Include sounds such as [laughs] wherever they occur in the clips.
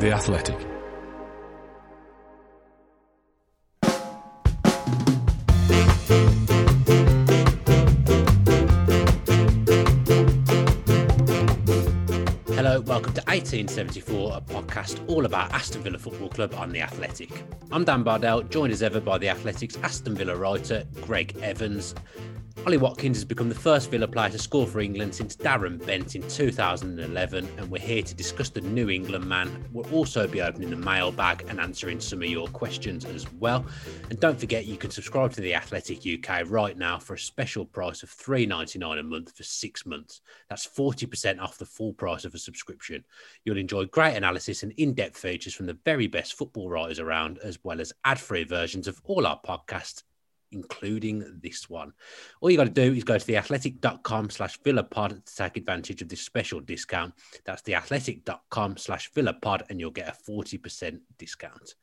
The Athletic. Hello, welcome to 1874, a podcast all about Aston Villa Football Club on The Athletic. I'm Dan Bardell, joined as ever by The Athletic's Aston Villa writer, Greg Evans. Ollie Watkins has become the first Villa player to score for England since Darren Bent in 2011, and we're here to discuss the New England man. We'll also be opening the mailbag and answering some of your questions as well. And don't forget, you can subscribe to The Athletic UK right now for a special price of $3.99 a month for six months. That's 40% off the full price of a subscription. You'll enjoy great analysis and in depth features from the very best football writers around, as well as ad free versions of all our podcasts including this one. All you got to do is go to theathletic.com slash villapod to take advantage of this special discount. That's theathletic.com slash villapod and you'll get a 40% discount.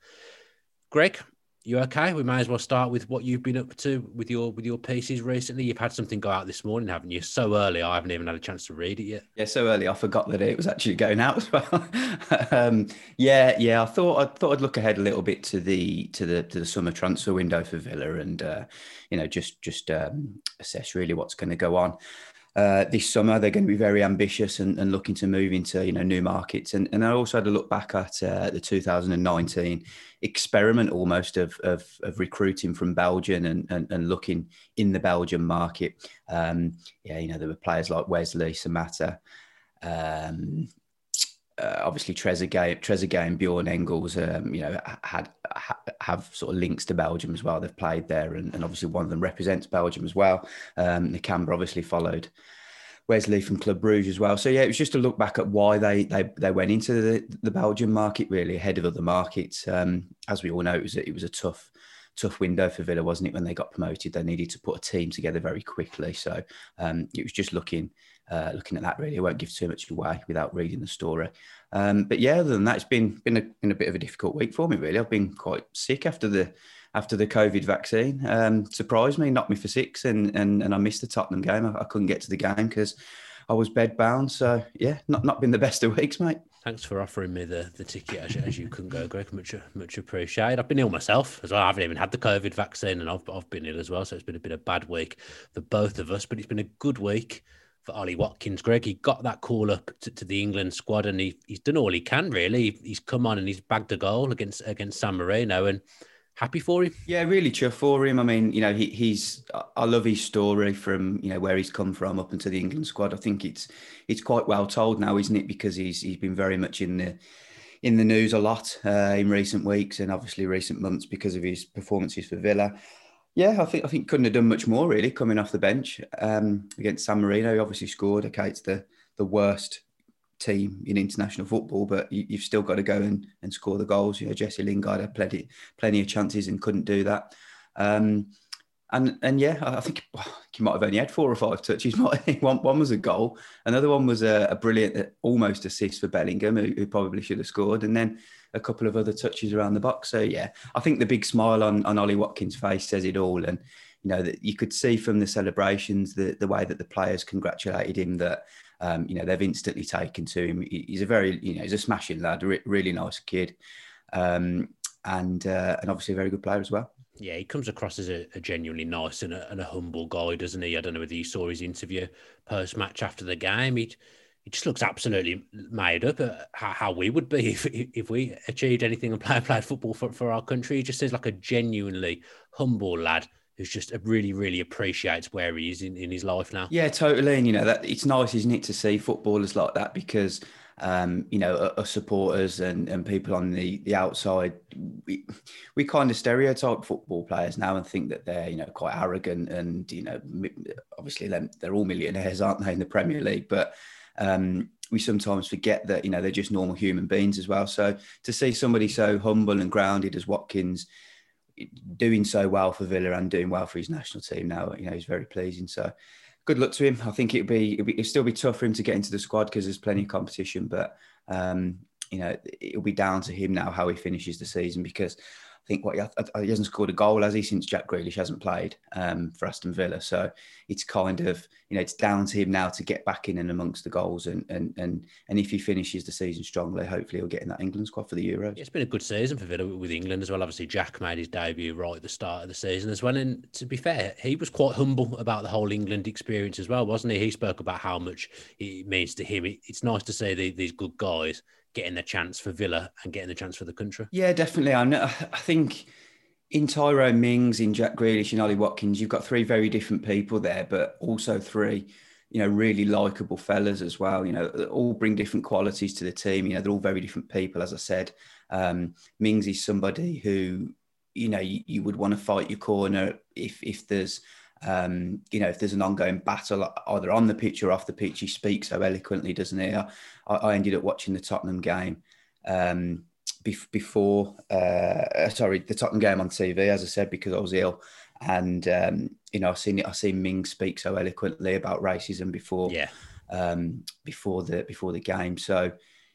Greg, you okay? We may as well start with what you've been up to with your with your pieces recently. You've had something go out this morning, haven't you? So early, I haven't even had a chance to read it yet. Yeah, so early, I forgot that it was actually going out as well. [laughs] um, yeah, yeah, I thought I thought I'd look ahead a little bit to the to the to the summer transfer window for Villa, and uh, you know just just um, assess really what's going to go on uh, this summer. They're going to be very ambitious and, and, looking to move into you know new markets. And, and I also had a look back at uh, the 2019 experiment almost of, of, of recruiting from Belgium and, and, and, looking in the Belgian market. Um, yeah, you know there were players like Wesley Samatta. Um, uh, obviously Trezeguet, Trezeguet and Bjorn Engels, um, you know, had ha, have sort of links to Belgium as well. They've played there, and, and obviously one of them represents Belgium as well. Um, Nakamba obviously followed Wesley from Club Bruges as well. So yeah, it was just to look back at why they they they went into the, the Belgian market really ahead of other markets. Um, as we all know, it was it was a tough tough window for Villa, wasn't it? When they got promoted, they needed to put a team together very quickly. So um, it was just looking uh, looking at that really. I won't give too much away without reading the story. Um, but yeah, other than that, it's been been a, been a bit of a difficult week for me. Really, I've been quite sick after the after the COVID vaccine. Um, surprised me, knocked me for six, and and, and I missed the Tottenham game. I, I couldn't get to the game because I was bed bound. So yeah, not not been the [laughs] best of weeks, mate. Thanks for offering me the, the ticket as, as you couldn't go, Greg. Much much appreciated. I've been ill myself as well. I haven't even had the COVID vaccine, and I've I've been ill as well. So it's been a bit of a bad week for both of us. But it's been a good week for Ollie Watkins. Greg, he got that call up to, to, the England squad, and he, he's done all he can. Really, he's come on and he's bagged a goal against against San Marino, and happy for him. Yeah, really chuffed for him. I mean, you know, he, he's I love his story from you know where he's come from up into the England squad. I think it's it's quite well told now, isn't it? Because he's he's been very much in the in the news a lot uh, in recent weeks and obviously recent months because of his performances for Villa. Yeah, I think I think couldn't have done much more really coming off the bench um, against San Marino. He obviously scored. Okay, it's the the worst team in international football, but you, have still got to go and, and score the goals. You know, Jesse Lingard had plenty plenty of chances and couldn't do that. Um, and and yeah, I think [sighs] he might have only had four or five touches. [laughs] one, one was a goal, another one was a, a brilliant, almost assist for Bellingham, who, who, probably should have scored, and then a couple of other touches around the box. So yeah, I think the big smile on on Ollie Watkins' face says it all, and you know that you could see from the celebrations the the way that the players congratulated him that um, you know, they've instantly taken to him. He's a very, you know, he's a smashing lad, a really nice kid, um, and uh, and obviously a very good player as well. Yeah, he comes across as a, a genuinely nice and a, and a, humble guy, doesn't he? I don't know whether you saw his interview post match after the game. He he just looks absolutely made up how, how we would be [laughs] if if we achieved anything and played [laughs] played football for, for our country. He just seems like a genuinely humble lad who's just really, really appreciates where he is in, in his life now. Yeah, totally. And you know that it's nice, isn't it, to see footballers like that because um, you know, us supporters and, and people on the, the outside, we, we kind of stereotype football players now and think that they're, you know, quite arrogant and, you know, obviously they're, they're all millionaires, aren't they, in the Premier League? But um, we sometimes forget that, you know, they're just normal human beings as well. So to see somebody so humble and grounded as Watkins, doing so well for Villa and doing well for his national team now, you know, he's very pleasing. So good luck to him. I think it'll be, it'll, be, it'll still be tough for him to get into the squad because there's plenty of competition, but um, you know, it'll be down to him now how he finishes the season because I think what he, he hasn't scored a goal has he since Jack Grealish hasn't played um, for Aston Villa. So it's kind of you know it's down to him now to get back in and amongst the goals and and and and if he finishes the season strongly, hopefully he'll get in that England squad for the Euros. It's been a good season for Villa with England as well. Obviously, Jack made his debut right at the start of the season as well. And to be fair, he was quite humble about the whole England experience as well, wasn't he? He spoke about how much it means to him. It's nice to see these good guys getting the chance for Villa and getting the chance for the country. Yeah, definitely. I, know, I think in Tyrone Mings, in Jack Grealish, and Ollie Watkins, you've got three very different people there, but also three, you know, really likable fellas as well. You know, all bring different qualities to the team. You know, they're all very different people, as I said. Um, Mings is somebody who, you know, you, you would want to fight your corner if if there's um, you know, if there's an ongoing battle either on the pitch or off the pitch, he speaks so eloquently, doesn't he? I, I ended up watching the Tottenham game um, before, uh, sorry, the Tottenham game on TV, as I said, because I was ill. And, um, you know, I've seen it, I've seen Ming speak so eloquently about racism before, yeah. um, before the, before the game. So,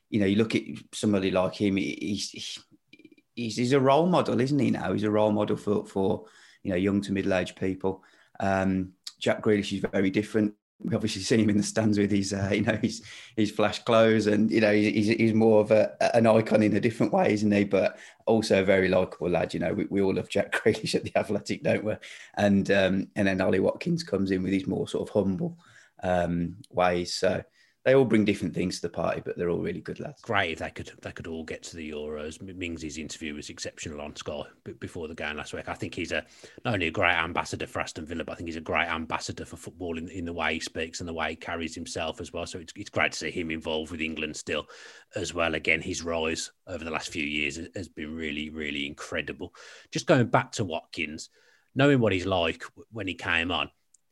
you know, you look at somebody like him, he's, he's, he's a role model, isn't he now? He's a role model for, for, you know, young to middle-aged people. Um, Jack Grealish is very different. We've obviously seen him in the stands with his, uh, [laughs] you know, his his flash clothes, and you know, he's, he's more of a, an icon in a different way, isn't he? But also a very likable lad. You know, we, we all love Jack [laughs] Grealish at the Athletic, don't we? And um, and then Ollie Watkins comes in with his more sort of humble um, ways. So they all bring different things to the party, but they're all really good lads. Great if they could they could all get to the Euros. Mings' interview was exceptional on Sky before the game last week. I think he's a not only a great ambassador for Aston Villa, but I think he's a great ambassador for football in, in the way he speaks and the way he carries himself as well. So it's, it's great to see him involved with England still as well. Again, his rise over the last few years has been really, really incredible. Just going back to Watkins, knowing what he's like when he came on,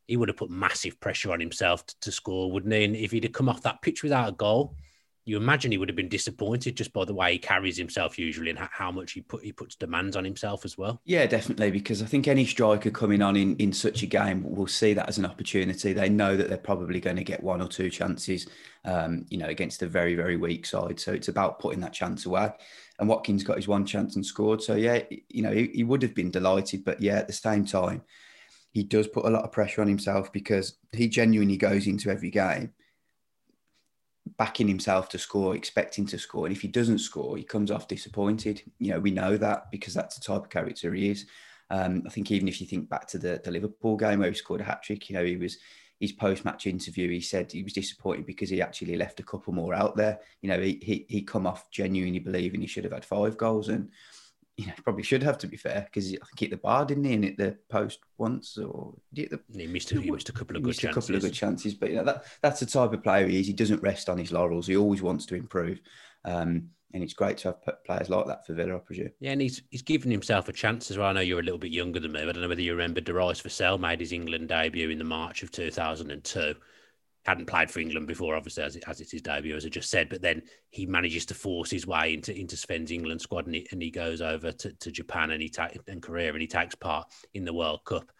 he would have put massive pressure on himself to, to, score, wouldn't he? And if he'd have come off that pitch without a goal, you imagine he would have been disappointed just by the way he carries himself usually and how much he put he puts demands on himself as well. Yeah, definitely. Because I think any striker coming on in, in such a game will see that as an opportunity. They know that they're probably going to get one or two chances, um, you know, against a very very weak side. So it's about putting that chance away. And Watkins got his one chance and scored. So yeah, you know, he, he would have been delighted, but yeah, at the same time he does put a lot of pressure on himself because he genuinely goes into every game backing himself to score, expecting to score. And if he doesn't score, he comes off disappointed. You know, we know that because that's the type of character he is. Um, I think even if you think back to the, the Liverpool game where he scored a hat trick, you know, he was his post match interview. He said he was disappointed because he actually left a couple more out there. You know, he he he come off genuinely believing he should have had five goals and you know, probably should have to be fair because I think he hit the bar, didn't he? And hit the post once, or did the, he missed a, he missed a couple of good chances. A couple of good chances, but you know that that's the type of player he is. He doesn't rest on his laurels. He always wants to improve, um, and it's great to have players like that for Villa, I presume. Yeah, and he's he's given himself a chance as well. I know you're a little bit younger than me, but I don't know whether you remember Darius Vassell made his England debut in the March of 2002 hadn't played for England before, obviously, as, it, as it's his debut, as I just said. But then he manages to force his way into into Sven's England squad, and he, and he goes over to, to Japan and he ta- and Korea, and he takes part in the World Cup.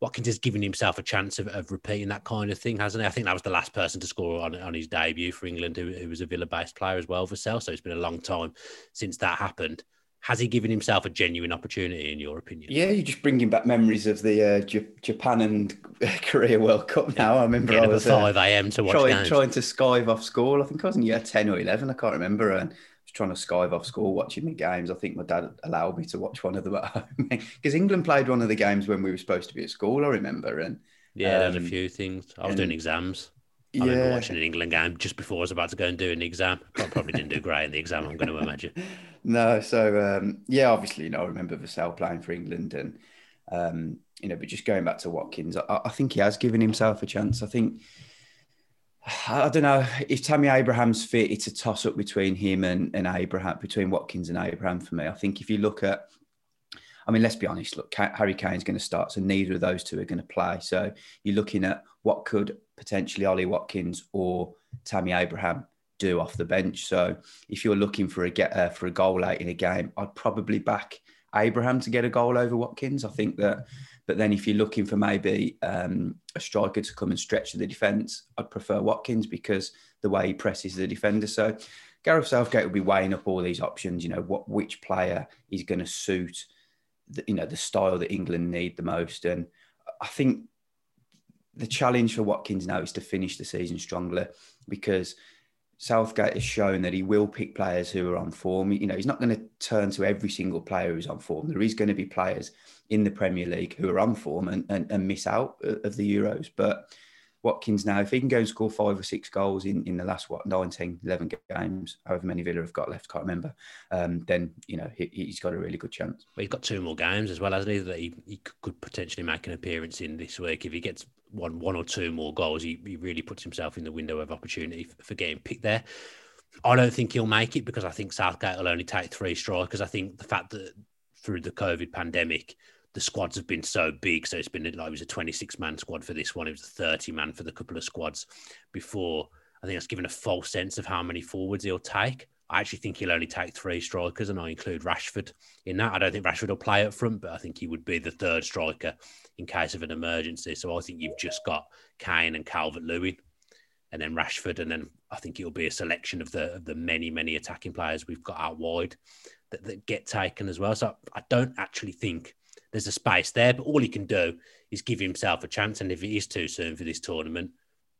Watkins has given himself a chance of, of repeating that kind of thing, hasn't he? I think that was the last person to score on, on his debut for England, who, who was a Villa-based player as well, Vassell. So it's been a long time since that happened has he given himself a genuine opportunity in your opinion? Yeah, you're just bringing back memories of the uh, J- Japan and [laughs] Korea World Cup now. I remember I was uh, five a.m. to watch trying, games. trying to skive off school. I think I was in year ten or eleven. I can't remember. And I was trying to skive off school watching the games. I think my dad allowed me to watch one of them at [laughs] home because England played one of the games when we were supposed to be at school. I remember. And yeah, um, there's a few things. I was doing exams. I yeah. remember watching an England game just before I was about to go and do an exam. I probably didn't do great in the exam, I'm going to imagine. [laughs] No, so um, yeah, obviously, you know, I remember Vassell playing for England and, um, you know, but just going back to Watkins, I, I, think he has given himself a chance. I think, I don't know, if Tammy Abraham's fit, it's a toss up between him and, and Abraham, between Watkins and Abraham for me. I think if you look at, I mean, let's be honest. Look, Harry Kane's going to start, so neither of those two are going to play. So you're looking at what could potentially Ollie Watkins or Tammy Abraham do off the bench. So if you're looking for a get uh, for a goal late in a game, I'd probably back Abraham to get a goal over Watkins. I think that. But then if you're looking for maybe um, a striker to come and stretch the defence, I'd prefer Watkins because the way he presses the defender. So Gareth Southgate will be weighing up all these options. You know what which player is going to suit the, you know the style that England need the most. And I think the challenge for Watkins now is to finish the season strongly because Southgate has shown that he will pick players who are on form. You know, he's not going to turn to every single player who's on form. There is going to be players in the Premier League who are on form and, and, and miss out of the Euros. But Watkins now, if he can go and score five or six goals in, in the last, what, 19, 11 games, however many Villa have got left, I can't remember, um, then, you know, he, has got a really good chance. Well, he's got two more games as well, hasn't he, that he, he could potentially make an appearance in this week. If he gets one one or two more goals, he, he really puts himself in the window of opportunity for, for getting picked there. I don't think he'll make it because I think Southgate will only take three strikers. I think the fact that through the COVID pandemic, the squads have been so big. So it's been like it was a 26 man squad for this one. It was a 30 man for the couple of squads before. I think that's given a false sense of how many forwards he'll take. I actually think he'll only take three strikers, and I include Rashford in that. I don't think Rashford will play up front, but I think he would be the third striker in case of an emergency. So I think you've just got Kane and Calvert Lewin, and then Rashford, and then I think it'll be a selection of the of the many many attacking players we've got out wide that, that get taken as well. So I don't actually think there's a space there. But all he can do is give himself a chance. And if it is too soon for this tournament,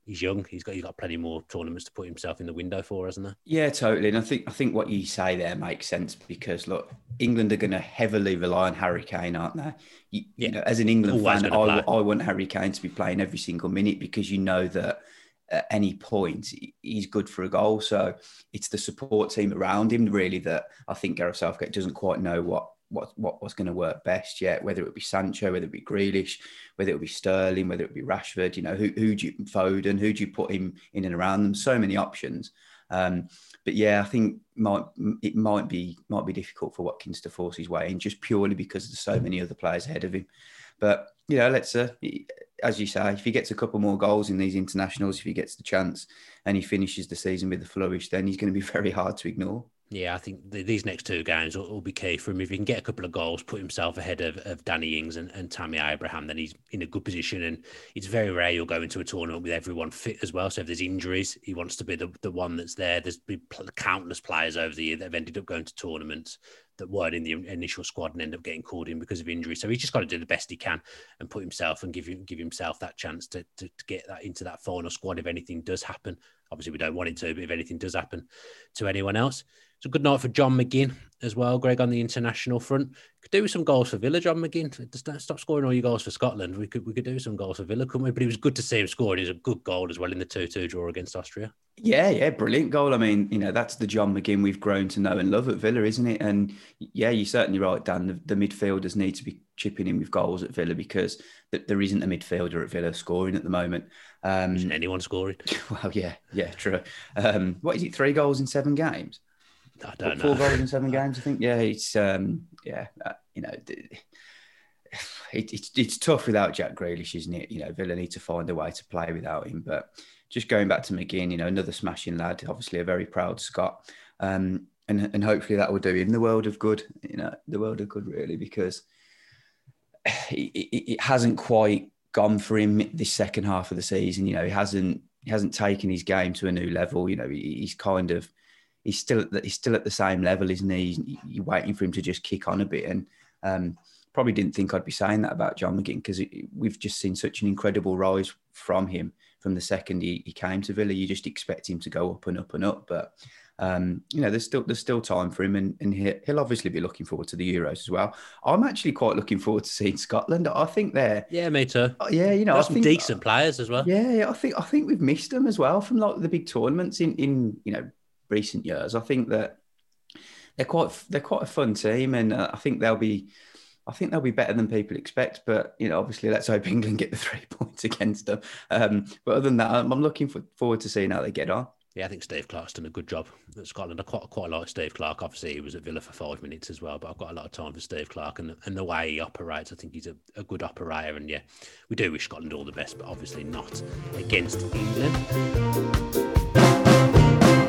he's young. He's got he's got plenty more tournaments to put himself in the window for, hasn't there? Yeah, totally. And I think I think what you say there makes sense because look, England are going to heavily rely on Harry Kane, aren't they? You, yeah. you know, as an England Always fan, I, I want Harry Kane to be playing every single minute because you know that at any point he's good for a goal. So it's the support team around him really that I think Gareth Southgate doesn't quite know what what what was going to work best yet. Whether it would be Sancho, whether it be Grealish, whether it would be Sterling, whether it be Rashford. You know, who who do you Foden? Who do you put him in and around them? So many options. Um, but yeah, I think might it might be might be difficult for Watkins to force his way in just purely because there's so many other players ahead of him. But you know, let's uh, as you say, if he gets a couple more goals in these internationals, if he gets the chance and he finishes the season with a flourish, then he's going to be [laughs] very hard to ignore. Yeah, I think the, these next two games will, will, be key for him. If he can get a couple of goals, put himself ahead of, of Danny Ings and, and Tammy Abraham, then he's in a good position. And it's very rare you'll go into a tournament with everyone fit as well. So if there's injuries, he wants to be the, the one that's there. There's been countless players over the year that have ended up going to tournaments that weren't in the initial squad and end up getting called in because of injury. So he's just got to do the best he can and put himself and give give himself that chance to, to, to get that into that final squad if anything does happen. Obviously, we don't want it to, but if anything does happen to anyone else. It's a good night for John McGinn as well, Greg, on the international front. Could do some goals for Villa, John McGinn. Stop scoring all your goals for Scotland. We could we could do some goals for Villa, couldn't we? But it was good to see him score. It was a good goal as well in the 2 2 draw against Austria. Yeah, yeah, brilliant goal. I mean, you know, that's the John McGinn we've grown to know and love at Villa, isn't it? And yeah, you're certainly right, Dan. The, the midfielders need to be chipping in with goals at Villa because there isn't a midfielder at Villa scoring at the moment. Um, isn't anyone scoring? [laughs] Well, yeah, yeah, true. Um, what is it? Three goals in seven games? I don't Four know. goals in seven [laughs] games, I think. Yeah, it's um, yeah, uh, you know, [sighs] it, it's it's tough without Jack Grealish, isn't it? You know, Villa need to find a way to play without him. But just going back to McGinn, you know, another smashing lad, obviously a very proud Scot, um, and and hopefully that will do in the world of good. You know, the world of good really because [sighs] it, it, it hasn't quite gone for him this second half of the season. You know, he hasn't he hasn't taken his game to a new level. You know, he, he's kind of he's still at the, he's still at the same level, isn't he? You're waiting for him to just kick on a bit, and um, probably didn't think I'd be saying that about John McGinn because we've just seen such an incredible rise from him from the second he, he, came to Villa. You just expect him to go up and up and up, but um, you know there's still there's still time for him, and, and he, will obviously be looking forward to the Euros as well. I'm actually quite looking forward to seeing Scotland. I think they're yeah, me too. Uh, yeah, you know, some think, decent players as well. Yeah, yeah, I think I think we've missed them as well from like the big tournaments in in you know recent years. I think that they're quite they're quite a fun team, and uh, I think they'll be. I think they'll be better than people expect, but you know, obviously, let's hope [laughs] England get the three points against them. Um, but other than that, I'm, looking for, forward to seeing how they get on. Yeah, I think Steve Clarke's done a good job at Scotland. I quite quite like Steve Clarke. Obviously, he was at Villa for five minutes as well, but I've got a lot of time for Steve Clarke and and the way he operates. I think he's a, a good operator, and yeah, we do wish Scotland all the best, but obviously not against England.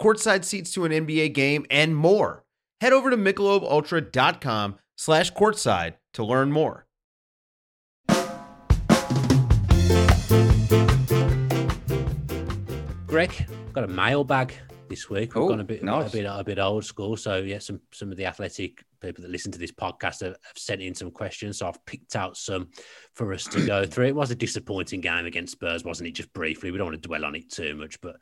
courtside seats to an NBA game, and more. Head over to michelobultra.com slash courtside to learn more. Greg, got a mailbag this week. We've Oh, gone a bit, nice. a bit, a bit old school. So yeah, some some of the athletic people that listen to this podcast have, have sent in some questions. So I've picked out some for us to go [clears throat] through. It was a disappointing game against Spurs, wasn't it? Just briefly, we don't want to dwell on it too much, but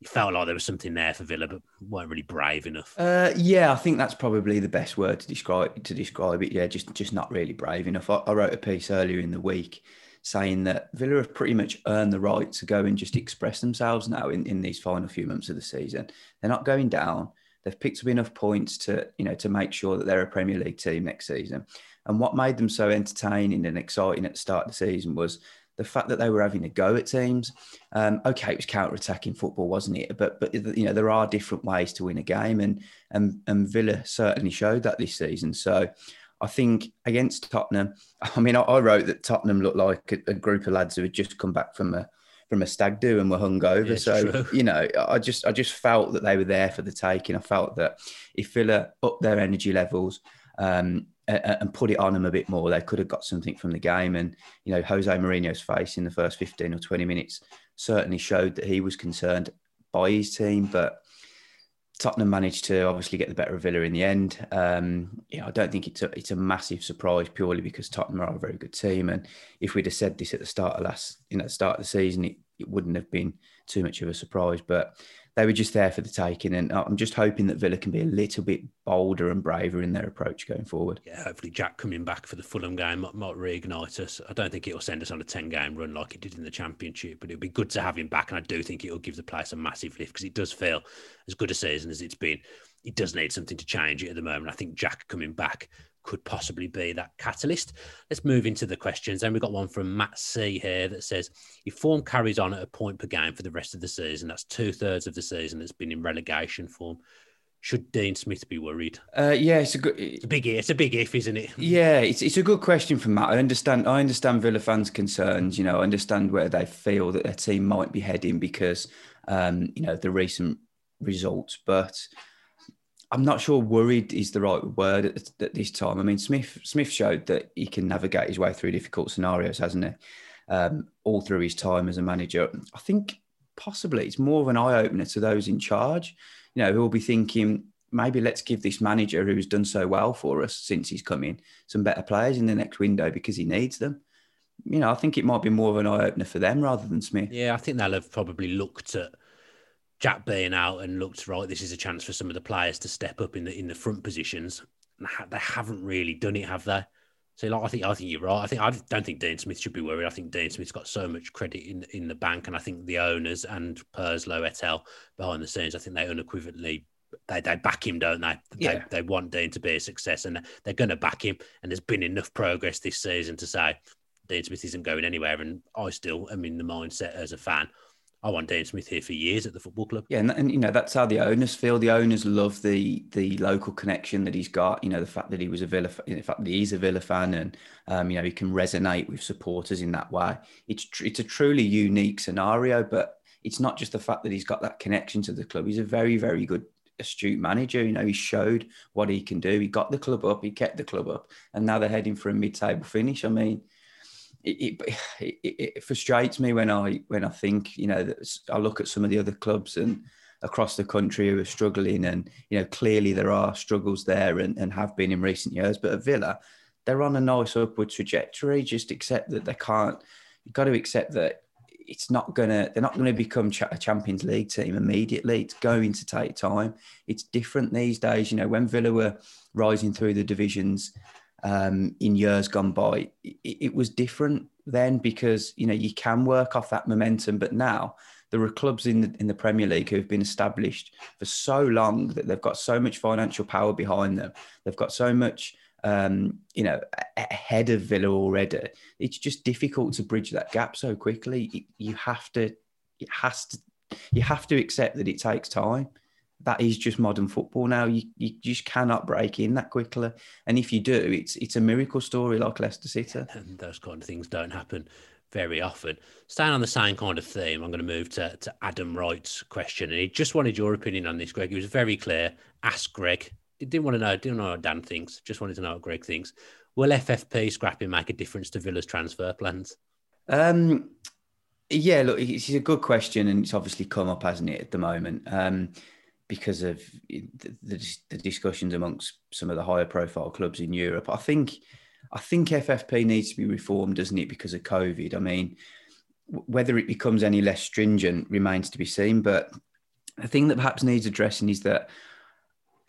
it felt like there was something there for Villa, but weren't really brave enough. Uh, yeah, I think that's probably the best word to describe to describe it. Yeah, just just not really brave enough. I, I wrote a piece earlier in the week saying that Villa have pretty much earned the right to go and just express themselves now in, in these final few months of the season. They're not going down. They've picked up enough points to you know to make sure that they're a Premier League team next season. And what made them so entertaining and exciting at the start of the season was the fact that they were having a go at teams. Um, okay, it was counter-attacking football, wasn't it? But but you know there are different ways to win a game, and and and Villa certainly showed that this season. So I think against Tottenham, [laughs] I mean I, I wrote that Tottenham looked like a, a group of lads who had just come back from a from a stag do and were hungover. Yeah, so true. [laughs] you know I just I just felt that they were there for the taking. I felt that if Villa up their energy levels. Um, and put it on them a bit more. They could have got something from the game. And, you know, Jose Mourinho's face in the first 15 or 20 minutes certainly showed that he was concerned by his team. But Tottenham managed to obviously get the better of Villa in the end. Um, I don't think it's a, it's a massive surprise purely because Tottenham are a very good team. And if we'd have said this at the start of last, you know, start of the season, it, it wouldn't have been too much of a surprise. But they were just there for the taking. And I'm just hoping that Villa can be a little bit bolder and braver in their approach going forward. Yeah, hopefully Jack coming back for the Fulham game might, might reignite us. I don't think it'll send us on a 10 game run like it did in the Championship, but it'll be good to have him back. And I do think it'll give the place a massive lift because it does feel as good a season as it's been. It does need something to change it at the moment. I think Jack coming back could possibly be that catalyst. Let's move into the questions. And we've got one from Matt C here that says if form carries on at a point per game for the rest of the season, that's two thirds of the season that's been in relegation form. Should Dean Smith be worried? Uh, yeah, it's a good. It's a big, it's a big if, isn't it? Yeah, it's, it's a good question from Matt. I understand. I understand Villa fans' concerns. You know, I understand where they feel that their team might be heading because, um, you know, the recent results. But I'm not sure worried is the right word at, at this time. I mean, Smith Smith showed that he can navigate his way through difficult scenarios, hasn't he? Um, all through his time as a manager. I think possibly it's more of an eye opener to those in charge. You know, who will be thinking maybe let's give this manager who's done so well for us since he's come in some better players in the next window because he needs them. You know, I think it might be more of an eye opener for them rather than Smith. Yeah, I think they'll have probably looked at Jack being out and looked right. This is a chance for some of the players to step up in the in the front positions. They haven't really done it, have they? So, like, I think I think you're right. I think I don't think Dean Smith should be worried. I think Dean Smith's got so much credit in in the bank, and I think the owners and Purslow, Etel behind the scenes, I think they unequivocally they, they back him, don't they? Yeah. They, they want Dean to be a success, and they're going to back him. And there's been enough progress this season to say Dean Smith isn't going anywhere. And I still am in the mindset as a fan. I want Dean Smith here for years at the football club. Yeah, and, and you know that's how the owners feel. The owners love the the local connection that he's got. You know the fact that he was a Villa, fa- the fact that he's a Villa fan, and um, you know he can resonate with supporters in that way. It's tr- it's a truly unique scenario, but it's not just the fact that he's got that connection to the club. He's a very very good astute manager. You know he showed what he can do. He got the club up. He kept the club up, and now they're heading for a mid-table finish. I mean [sighs] it, it, it, frustrates me when I when I think you know I look at some of the other clubs and across the country who are struggling and you know clearly there are struggles there and, and have been in recent years but at Villa they're on a nice upward trajectory. Just accept that they can't you've got to accept that it's not gonna they're not gonna become a Champions League team immediately. It's going to take time. It's different these days. You know when Villa were rising through the divisions um, in years gone by, it, it was different then because you know you can work off that momentum, but now there are clubs in the in the Premier League who have been established for so long that they've got so much financial power behind them. They've got so much um, you know, ahead of Villa already. It's just difficult to bridge that gap so quickly. You have to, it has to, you have to accept that it takes time. That is just modern football now. You, you just cannot break in that quickly. And if you do, it's it's a miracle story like Leicester City. And those kind of things don't happen very often. Staying on the same kind of theme, I'm going to move to, to Adam Wright's question. And he just wanted your opinion on this, Greg. He was very clear. Ask Greg He didn't want to know, didn't know what Dan thinks, just wanted to know what Greg thinks. Will FFP scrapping make a difference to Villa's transfer plans? Um, yeah, look, it's a good question, and it's obviously come up, hasn't it, at the moment, um, because of the, the, the, discussions amongst some of the higher profile clubs in Europe. I think, I think FFP needs to be reformed, doesn't it, because of COVID? I mean, whether it becomes any less stringent remains to be seen. But the thing that perhaps needs addressing is that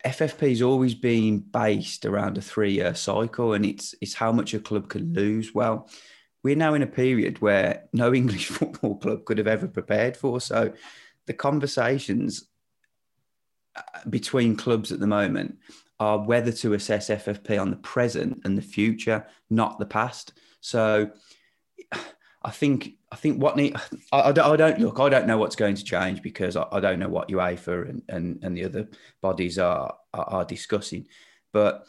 FFP has always been based around a three-year cycle, and it's it's how much a club can lose. Well, we're now in a period where no [laughs] English football club could have ever prepared for. So, the conversations between clubs at the moment are whether to assess FFP on the present and the future, not the past. So, I think I think what need I, I, don't, I, don't, look I don't know what's going to change because I, I don't know what UEFA and, and, and the other bodies are, are, are discussing. But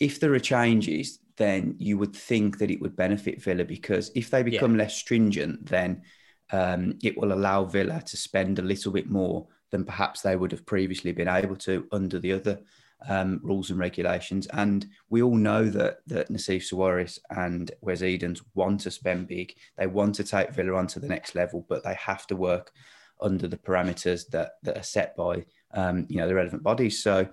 if there are changes, then you would think that it would benefit Villa because if they become yeah. less stringent, then um, it will allow Villa to spend a little bit more than perhaps they would have previously been able to under the other um, rules and regulations. And we all know that that Nassef Sawiris and Wes Edens want to spend big. They want to take Villa on to the next level, but they have to work under the parameters that that are set by um, you know the relevant bodies. So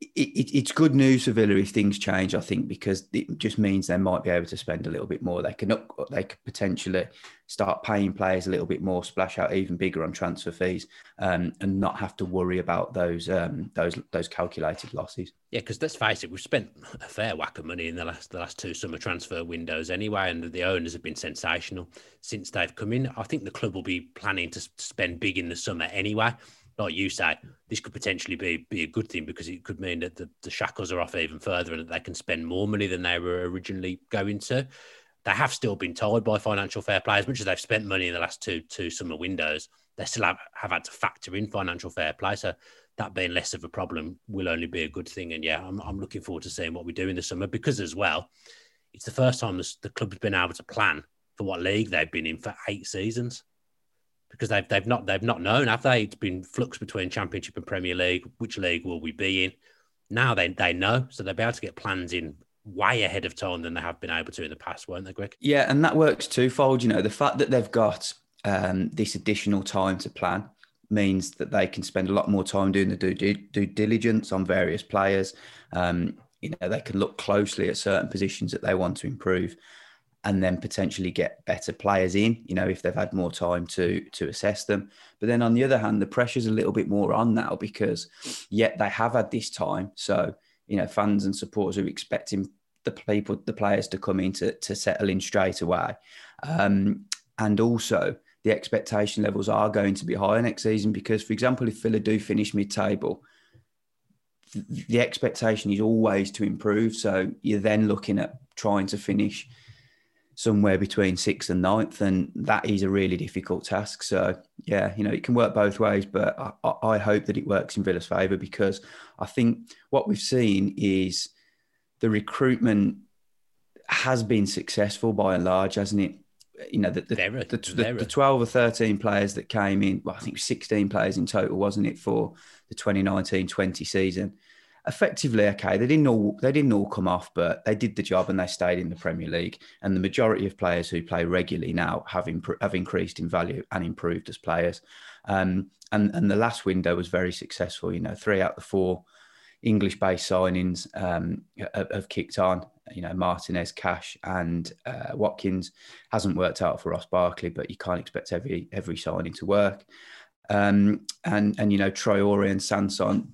it, it's good news for Villa if things change. I think because it just means they might be able to spend a little bit more. They can up, they could potentially start paying players a little bit more, splash out even bigger on transfer fees, um, and not have to worry about those um, those those calculated losses. Yeah, because let's face it, we've spent a fair whack of money in the last the last two summer transfer windows anyway, and the owners have been sensational since they've come in. I think the club will be planning to spend big in the summer anyway like you say, this could potentially be be a good thing because it could mean that the, the shackles are off even further and that they can spend more money than they were originally going to. They have still been tied by financial fair play, as much as they've spent money in the last two two summer windows, they still have, have had to factor in financial fair play. So that being less of a problem will only be a good thing. And yeah, I'm, I'm looking forward to seeing what we do in the summer because as well, it's the first time the, the club's been able to plan for what league they've been in for eight seasons because they've they've not they've not known, have they? It's been flux between Championship and Premier League. Which league will we be in? Now they they know, so they'll be able to get plans in way ahead of time than they have been able to in the past, won't they, Greg? Yeah, and that works twofold. You know, the fact that they've got um, this additional time to plan means that they can spend a lot more time doing the due, due diligence on various players. Um, you know, they can look closely at certain positions that they want to improve and then potentially get better players in, you know, if they've had more time to to assess them. But then on the other hand, the pressure's a little bit more on now because yet they have had this time. So, you know, fans and supporters are expecting the people, the players to come in to, to settle in straight away. Um, and also the expectation levels are going to be higher next season because, for example, if Villa do finish mid-table, the expectation is always to improve. So you're then looking at trying to finish – somewhere between sixth and ninth, and that is a really difficult task. So yeah, you know, it can work both ways, but I, I hope that it works in Villa's favour because I think what we've seen is the recruitment has been successful by and large, hasn't it? You know, the, the, the, the, the 12 or 13 players that came in, well, I think 16 players in total, wasn't it, for the 2019 20 season? Effectively okay. They didn't all they didn't all come off, but they did the job and they stayed in the Premier League. And the majority of players who play regularly now have imp- have increased in value and improved as players. Um, and and the last window was very successful. You know, three out of the four English-based signings um, have, have, kicked on. You know, Martinez, Cash, and uh, Watkins hasn't worked out for Ross Barkley, but you can't expect every every signing to work. Um, and and you know, Traore and Sanson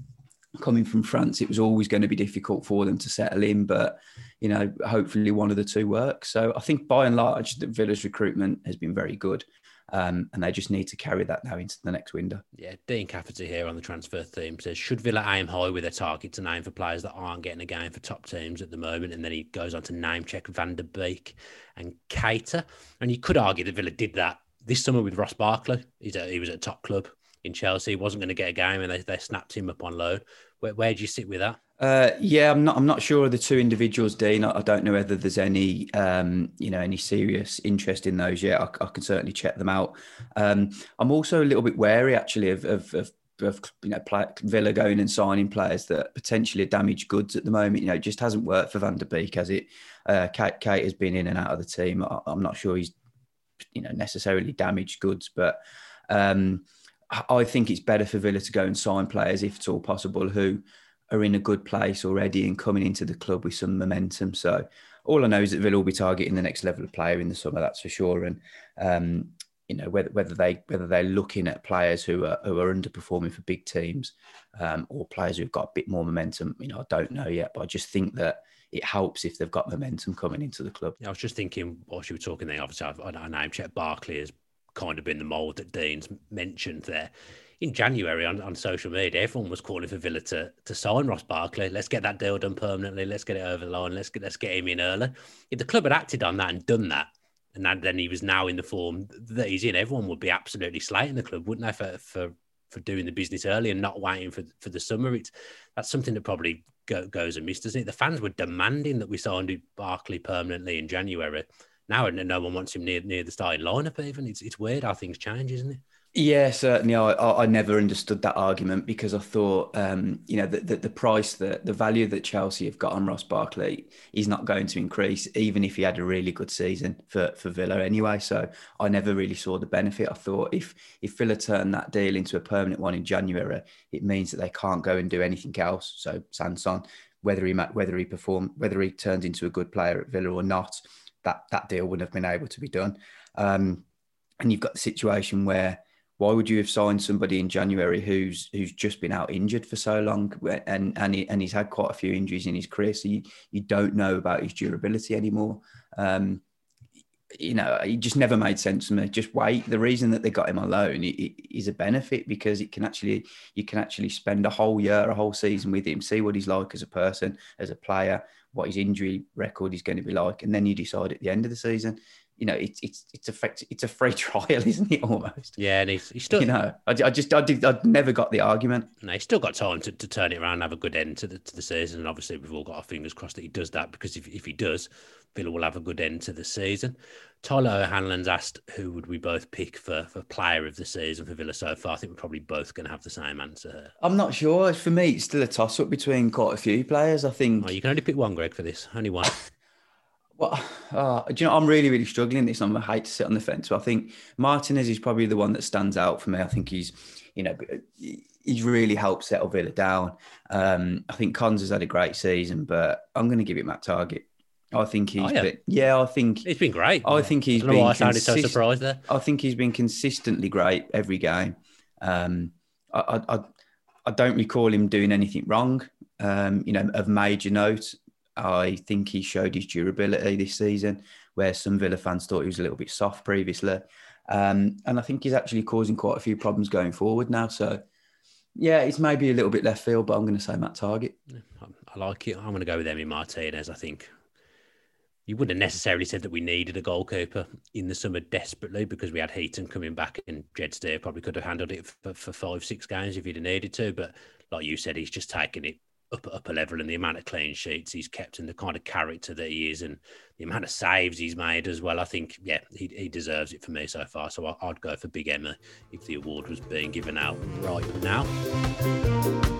coming from France, it was always going to be difficult for them to settle in. But you know, hopefully one of the two works. So I think by and large, the Villa's recruitment has been very good. Um, and they just need to carry that now into the next window. Yeah, Dean Cafferty here on the transfer theme says, should Villa aim high with their target to name for players that aren't getting a game for top teams at the moment? And then he goes on to name check Van der Beek and Keita. And you could argue that Villa did that this summer with Ross Barkley. He's a, he was at a top club in Chelsea. He wasn't going to get a game and they, they snapped him up on loan. Where, where do you sit with that? Uh, yeah, I'm not. I'm not sure of the two individuals, Dean. I, I don't know whether there's any, um, you know, any serious interest in those yet. I, I can certainly check them out. Um, I'm also a little bit wary, actually, of, of, of of you know play, Villa going and signing players that potentially are damaged goods at the moment. You know, it just hasn't worked for Van der Beek, has it? Uh, Keita, Keita has been in and out of the team. I, am not sure he's you know necessarily damaged goods, but um, I think it's better for Villa to go and sign players if it's all possible who are in a good place already and coming into the club with some momentum. So all I know is that Villa will be targeting the next level of player in the summer, that's for sure. And um, you know whether whether they whether they're looking at players who are who are underperforming for big teams um, or players who've got a bit more momentum, you know, I don't know yet. But I just think that it helps if they've got momentum coming into the club. Yeah, I was just thinking while you were talking there, obviously I've, I name check Barkley has kind of been the mould that Dean's mentioned there in January on, on social media, everyone was calling for Villa to to sign Ross Barkley. Let's get that deal done permanently. Let's get it over the line. Let's get let's get him in early. If the club had acted on that and done that, and that, then he was now in the form that he's in, everyone would be absolutely slating the club, wouldn't they, for for for doing the business early and not waiting for for the summer. It's that's something that probably go, goes amiss, doesn't it? The fans were demanding that we signed Barkley permanently in January. Now and no one wants him near near the starting lineup. Even it's it's weird how things change, isn't it? Yeah, certainly. I, I never understood that argument because I thought, um, you know, that the, the, price, that the value that Chelsea have got on Ross Barkley is not going to increase, even if he had a really good season for, for Villa anyway. So I never really saw the benefit. I thought if if Villa turn that deal into a permanent one in January, it means that they can't go and do anything else. So Sanson, whether he whether he perform, whether he turns into a good player at Villa or not, that that deal wouldn't have been able to be done. Um, and you've got the situation where why would you have signed somebody in January who's who's just been out injured for so long and and he, and he's had quite a few injuries in his career, so you, you don't know about his durability anymore. Um, you know, it just never made sense to me. Just wait. The reason that they got him on loan is a benefit because it can actually you can actually spend a whole year, a whole season with him, see what he's like as a person, as a player, what his injury record is going to be like, and then you decide at the end of the season you know, it's it's it's a it's a free [laughs] trial, isn't it? Almost. Yeah, and he's, he's still. You know, I, I just I did I never got the argument. No, he's still got time to, to turn it around, and have a good end to the to the season, and obviously we've all got our fingers crossed that he does that because if if he does, Villa will have a good end to the season. Tyler O'Hanlon's asked who would we both pick for for player of the season for Villa so far. I think we're probably both going to have the same answer. I'm not sure. For me, it's still a toss up between quite a few players. I think. Oh, you can only pick one, Greg, for this. Only one. [laughs] Well, [sighs] uh, do you know, I'm really, really struggling this. I'm, I hate to sit on the fence. So I think Martinez is probably the one that stands out for me. I think he's, you know, he's really helped settle Villa down. Um, I think Konsa has had a great season, but I'm going to give it Matt Targett. I think he's, oh, yeah. Been, yeah, I think he's been great. I think he's I been. Why I sounded so surprised there. I think he's been consistently great every game. Um, I, I, I don't recall him doing anything wrong. Um, you know, of major note. I think he showed his durability this season, where some Villa fans thought he was a little bit soft previously. Um, and I think he's actually causing quite a few problems going forward now. So, yeah, he's maybe a little bit left field, but I'm going to say Matt Targett. I like it. I'm going to go with Emi Martinez. I think you wouldn't have necessarily said that we needed a goalkeeper in the summer desperately because we had Heaton coming back and Jed Steer probably could have handled it for, for five, six games if he'd have needed to. But like you said, he's just taken it up at upper level and the amount of clean sheets he's kept and the kind of character that he is and the amount of saves he's made as well. I think, yeah, he, he deserves it for me so far. So I'd go for Big Emma if the award was being given out right now.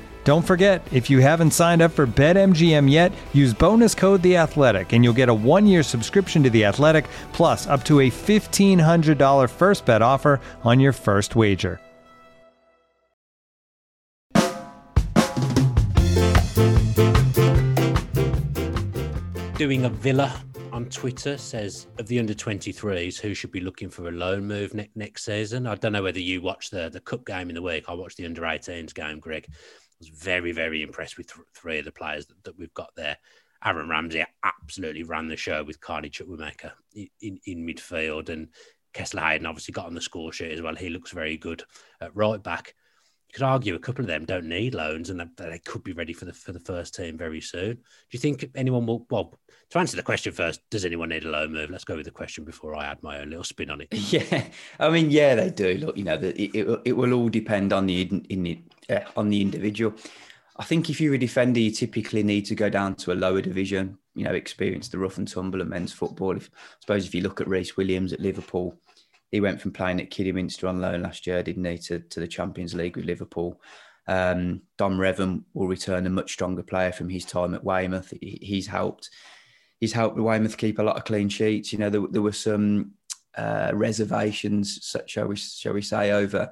Don't forget, if you haven't signed up for BetMGM yet, use bonus code The Athletic, and you'll get a one-year subscription to The Athletic, plus up to a fifteen hundred dollar first bet offer on your first wager. Doing a Villa on Twitter says of the under 23s, who should be looking for a loan move ne- next season? I don't know whether you watched the the cup game in the week. I watched the under 18s game, Greg was very, very impressed with th- three of the players that, that, we've got there. Aaron Ramsey absolutely ran the show with Carney Chukwuemeka in, in, in, midfield, and Kesler Hayden obviously got on the score sheet as well. He looks very good at right back. You could argue a couple of them don't need loans, and they could be ready for the for the first team very soon. Do you think anyone will? Well, to answer the question first, does anyone need a loan move? Let's go with the question before I add my own little spin on it. [laughs] Yeah, I mean, yeah, they do. Look, you know, it, it, it will all depend on the in, in, uh, on the individual. I think if you're a defender, you typically need to go down to a lower division. You know, experience the rough and tumble of men's football. If, I suppose if you look at Rhys Williams at Liverpool, he went from playing at Kidderminster on loan last year, didn't he, to, to the Champions League with Liverpool. Um, Dom Revan will return a much stronger player from his time at Weymouth. He, he's helped. He's helped Weymouth keep a lot of clean sheets. You know, there, there were some uh, reservations, shall we, shall we say, over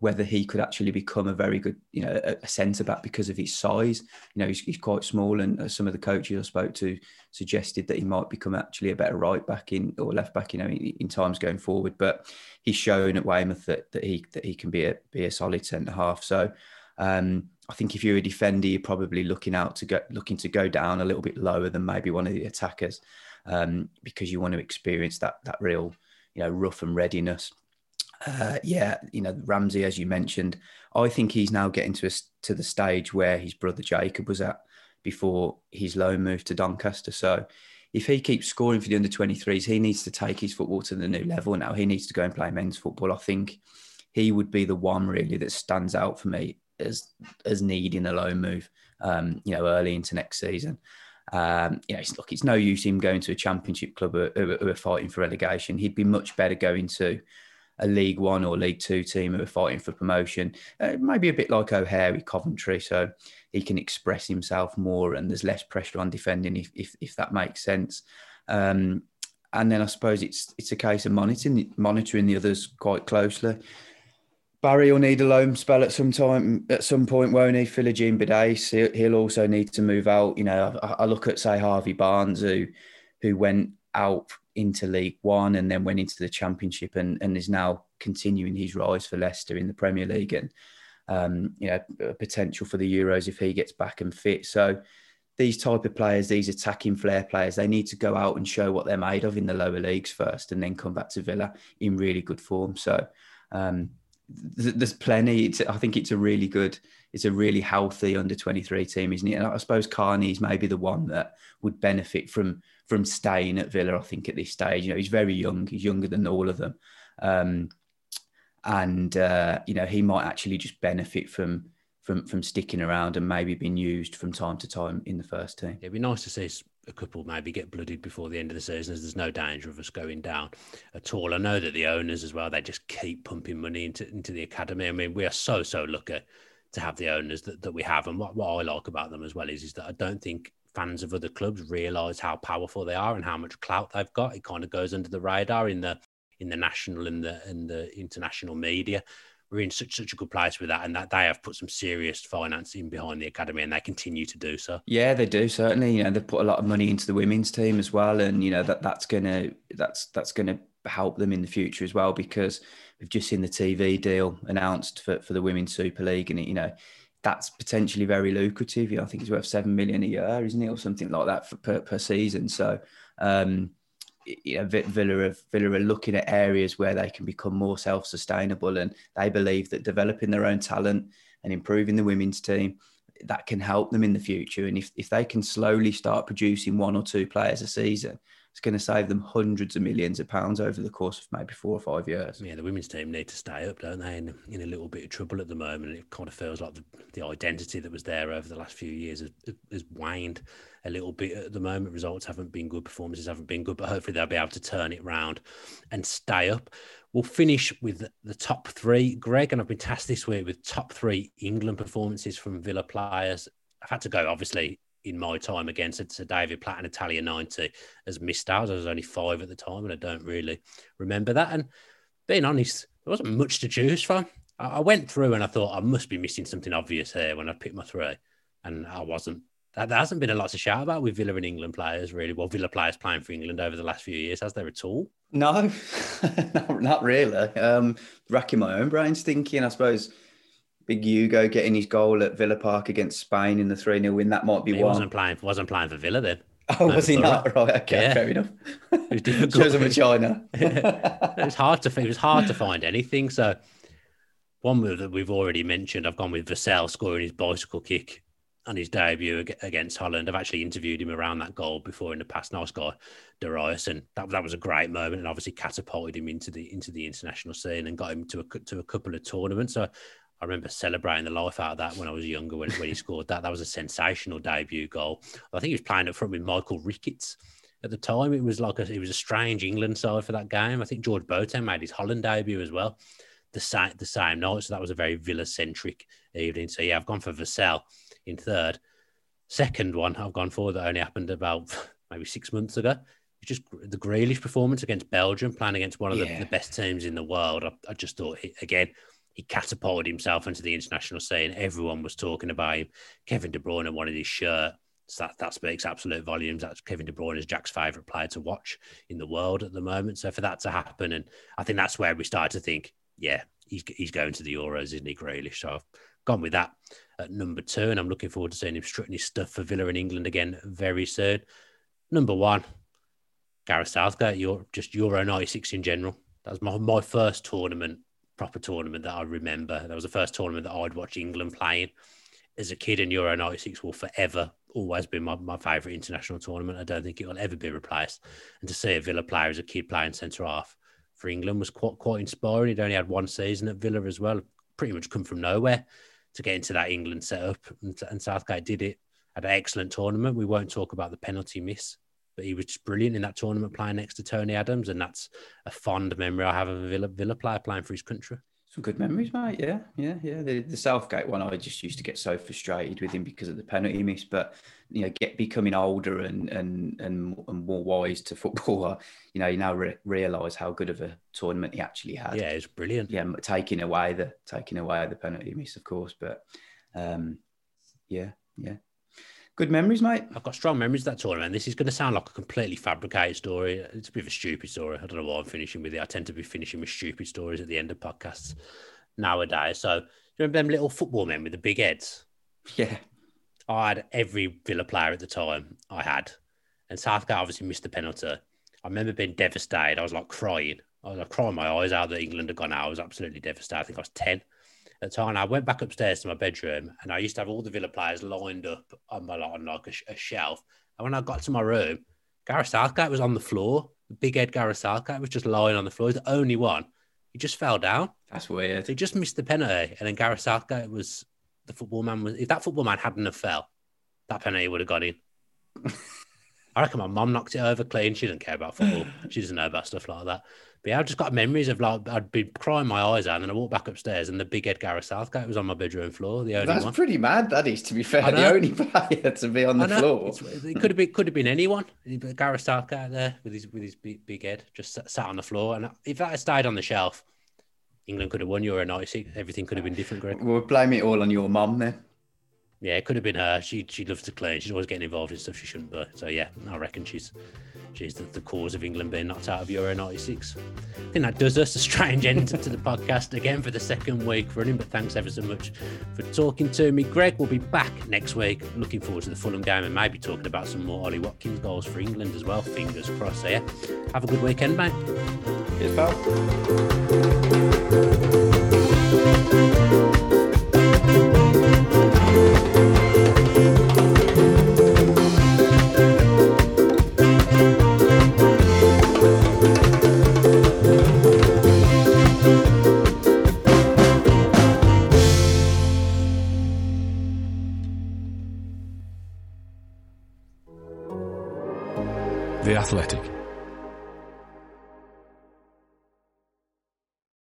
whether he could actually become a very good, you know, a, centre back because of his size. You know, he's, he's quite small, and uh, some of the coaches I spoke to suggested that he might become actually a better right back in or left back, you know, in, in times going forward. But he's shown at Weymouth that, that he that he can be a be a solid centre half. So. Um, I think if you're a defender, you're probably looking out to go, looking to go down a little bit lower than maybe one of the attackers, um, because you want to experience that that real, you know, rough and readiness uh, yeah, you know Ramsey, as you mentioned, I think he's now getting to a, to the stage where his brother Jacob was at before his loan move to Doncaster. So if he keeps scoring for the under 23s, he needs to take his football to the new level now. He needs to go and play men's football. I think he would be the one really that stands out for me as as needing a loan move. Um, you know, early into next season. Um, you know, it's, look, it's no use him going to a championship club who, who are fighting for relegation. He'd be much better going to a League One or League Two team who are fighting for promotion. Uh, maybe a bit like O'Hare with Coventry, so he can express himself more, and there's less pressure on defending if if, if that makes sense. Um, and then I suppose it's it's a case of monitoring monitoring the others quite closely. Barry will need a loan spell at some time, at some point, won't he? Philogene Bidace, he'll also need to move out. You know, I, I look at say Harvey Barnes, who who went out into League One and then went into the Championship and, and is now continuing his rise for Leicester in the Premier League and um, you know potential for the Euros if he gets back and fit. So these type of players, these attacking flair players, they need to go out and show what they're made of in the lower leagues first, and then come back to Villa in really good form. So um, th- there's plenty. It's, I think it's a really good, it's a really healthy under 23 team, isn't it? And I suppose Carney is maybe the one that would benefit from from staying at Villa. I think at this stage, you know, he's very young. He's younger than all of them, um, and uh, you know, he might actually just benefit from from from sticking around and maybe being used from time to time in the first team. It'd be nice to see a couple maybe get blooded before the end of the season as there's no danger of us going down at all. I know that the owners as well, they just keep pumping money into, into the academy. I mean, we are so, so lucky to have the owners that, that we have. And what, what I like about them as well is, is that I don't think fans of other clubs realize how powerful they are and how much clout they've got. It kind of goes under the radar in the in the national and the and the international media. We're in such such a good place with that, and that they have put some serious financing behind the academy, and they continue to do so. Yeah, they do certainly. You know, they've put a lot of money into the women's team as well, and you know that that's gonna that's that's gonna help them in the future as well because we've just seen the TV deal announced for, for the Women's Super League, and it, you know that's potentially very lucrative. I think it's worth seven million a year, isn't it, or something like that for, per, per season. So, um, you know, Villa are, Villa are looking at areas where they can become more self-sustainable, and they believe that developing their own talent and improving the women's team, that can help them in the future. And if, if they can slowly start producing one or two players a season, it's going to save them hundreds of millions of pounds over the course of maybe four or five years. Yeah, the women's team need to stay up, don't they? In, in a little bit of trouble at the moment. It kind of feels like the, the identity that was there over the last few years has, has waned a little bit at the moment. Results haven't been good, performances haven't been good, but hopefully they'll be able to turn it around and stay up. We'll finish with the top three, Greg, and I've been tasked this week with top three England performances from Villa players. I've had to go, obviously, in my time against Sir David Platt and Italia 90 as missed out. I was only five at the time, and I don't really remember that. And being honest, there wasn't much to choose from. I went through and I thought I must be missing something obvious here when I picked my three, and I wasn't. There hasn't been a lot to shout about with Villa and England players, really. Well, Villa players playing for England over the last few years, has there at all? No, [laughs] not, not really. Um, racking my own brains thinking, I suppose Big Ugo getting his goal at Villa Park against Spain in the 3 0 win. That might be he one. wasn't playing, wasn't playing for Villa then. Oh, was he not? Right, okay, yeah. fair enough. It was. [laughs] Shows him a China. [laughs] it was hard to it was hard to find anything. So one move that we've already mentioned, I've gone with Vassell scoring his bicycle kick on his debut against Holland. I've actually interviewed him around that goal before in the past. Nice guy, Darius, and that, that was a great moment, and obviously catapulted him into the into the international scene and got him to a to a couple of tournaments. So I remember celebrating the life out of that when I was younger when, when he [laughs] scored that. That was a sensational debut goal. I think he was playing up front with Michael Ricketts at the time. It was like a, it was a strange England side for that game. I think George Boateng made his Holland debut as well, the same the same night. So that was a very Villa centric evening. So yeah, I've gone for Vassell in third. Second one I've gone for that only happened about [laughs] maybe six months ago. It's just the Grealish performance against Belgium, playing against one of yeah. the, the, best teams in the world. I, I just thought again he catapulted himself into the international scene. Everyone was talking about him. Kevin De Bruyne wanted his shirt. So that, that speaks absolute volumes. That's Kevin De Bruyne is Jack's favourite player to watch in the world at the moment. So for that to happen, and I think that's where we started to think, yeah, he's, he's going to the Euros, isn't he, Grealish? So I've gone with that at number two, and I'm looking forward to seeing him strutting his stuff for Villa in England again very soon. Number one, Gareth Southgate, you're just Euro 96 in general. That was my, my first tournament proper tournament that I remember. That was the first tournament that I'd watch England playing as a kid, and Euro 96 will forever always be my, my favourite international tournament. I don't think it will ever be replaced. And to see a Villa player as a kid playing centre half for England was quite quite inspiring. He'd only had one season at Villa as well, pretty much come from nowhere to get into that England setup. And, and Southgate did it. Had an excellent tournament. We won't talk about the penalty miss but he was just brilliant in that tournament playing next to Tony Adams, and that's a fond memory I have of a Villa, Villa player playing for his country. Some good memories, mate. Yeah, yeah, yeah. The, the Southgate one, I just used to get so frustrated with him because of the penalty miss. But you know, get becoming older and and and, and more wise to football, you know, you now re- realise how good of a tournament he actually had. Yeah, it's brilliant. Yeah, taking away the taking away the penalty miss, of course. But um, yeah, yeah, Good memories, mate. I've got strong memories of that tournament. This is going to sound like a completely fabricated story. It's a bit of a stupid story. I don't know why I'm finishing with it. I tend to be finishing with stupid stories at the end of podcasts nowadays. So, you remember them little football men with the big heads? Yeah. I had every Villa player at the time. I had. And Southgate obviously missed the penalty. I remember being devastated. I was like crying. I was like crying my eyes out that England had gone out. I was absolutely devastated. I think I was 10 at the time. I went back upstairs to my bedroom and I used to have all the Villa players lined up on my on like a, a shelf. And when I got to my room, Gareth Southgate was on the floor. Big Ed Gareth Southgate was just lying on the floor. He's the only one. He just fell down. That's weird. So he just missed the penalty, and then Gareth Southgate was the football man. Was if that football man hadn't have fell, that penalty would have gone in. [laughs] I reckon my mum knocked it over clean. She doesn't care about football. she doesn't know about stuff like that. But yeah, I've just got memories of like I'd be crying my eyes out, and then I walked back upstairs, and the big Ed Gareth Southgate was on my bedroom floor. The only That's one. pretty mad. That is, to be fair, the only [laughs] player to be on the floor. It's, it could have been could have been anyone. Gareth Southgate there with his with his big, big head just sat, sat on the floor, and if that had stayed on the shelf, England could have won Euro '96. Everything could have been different. Greg. We'll blame it all on your mum then. Yeah, it could have been her. She she loves to clean. She's always getting involved in stuff she shouldn't be. So yeah, I reckon she's she's the, the cause of England being knocked out of Euro '96. I think that does us a strange end to the podcast again for the second week running. But thanks ever so much for talking to me, Greg. We'll be back next week. Looking forward to the Fulham game and maybe talking about some more Ollie Watkins goals for England as well. Fingers crossed. So yeah, have a good weekend, mate. Cheers, pal.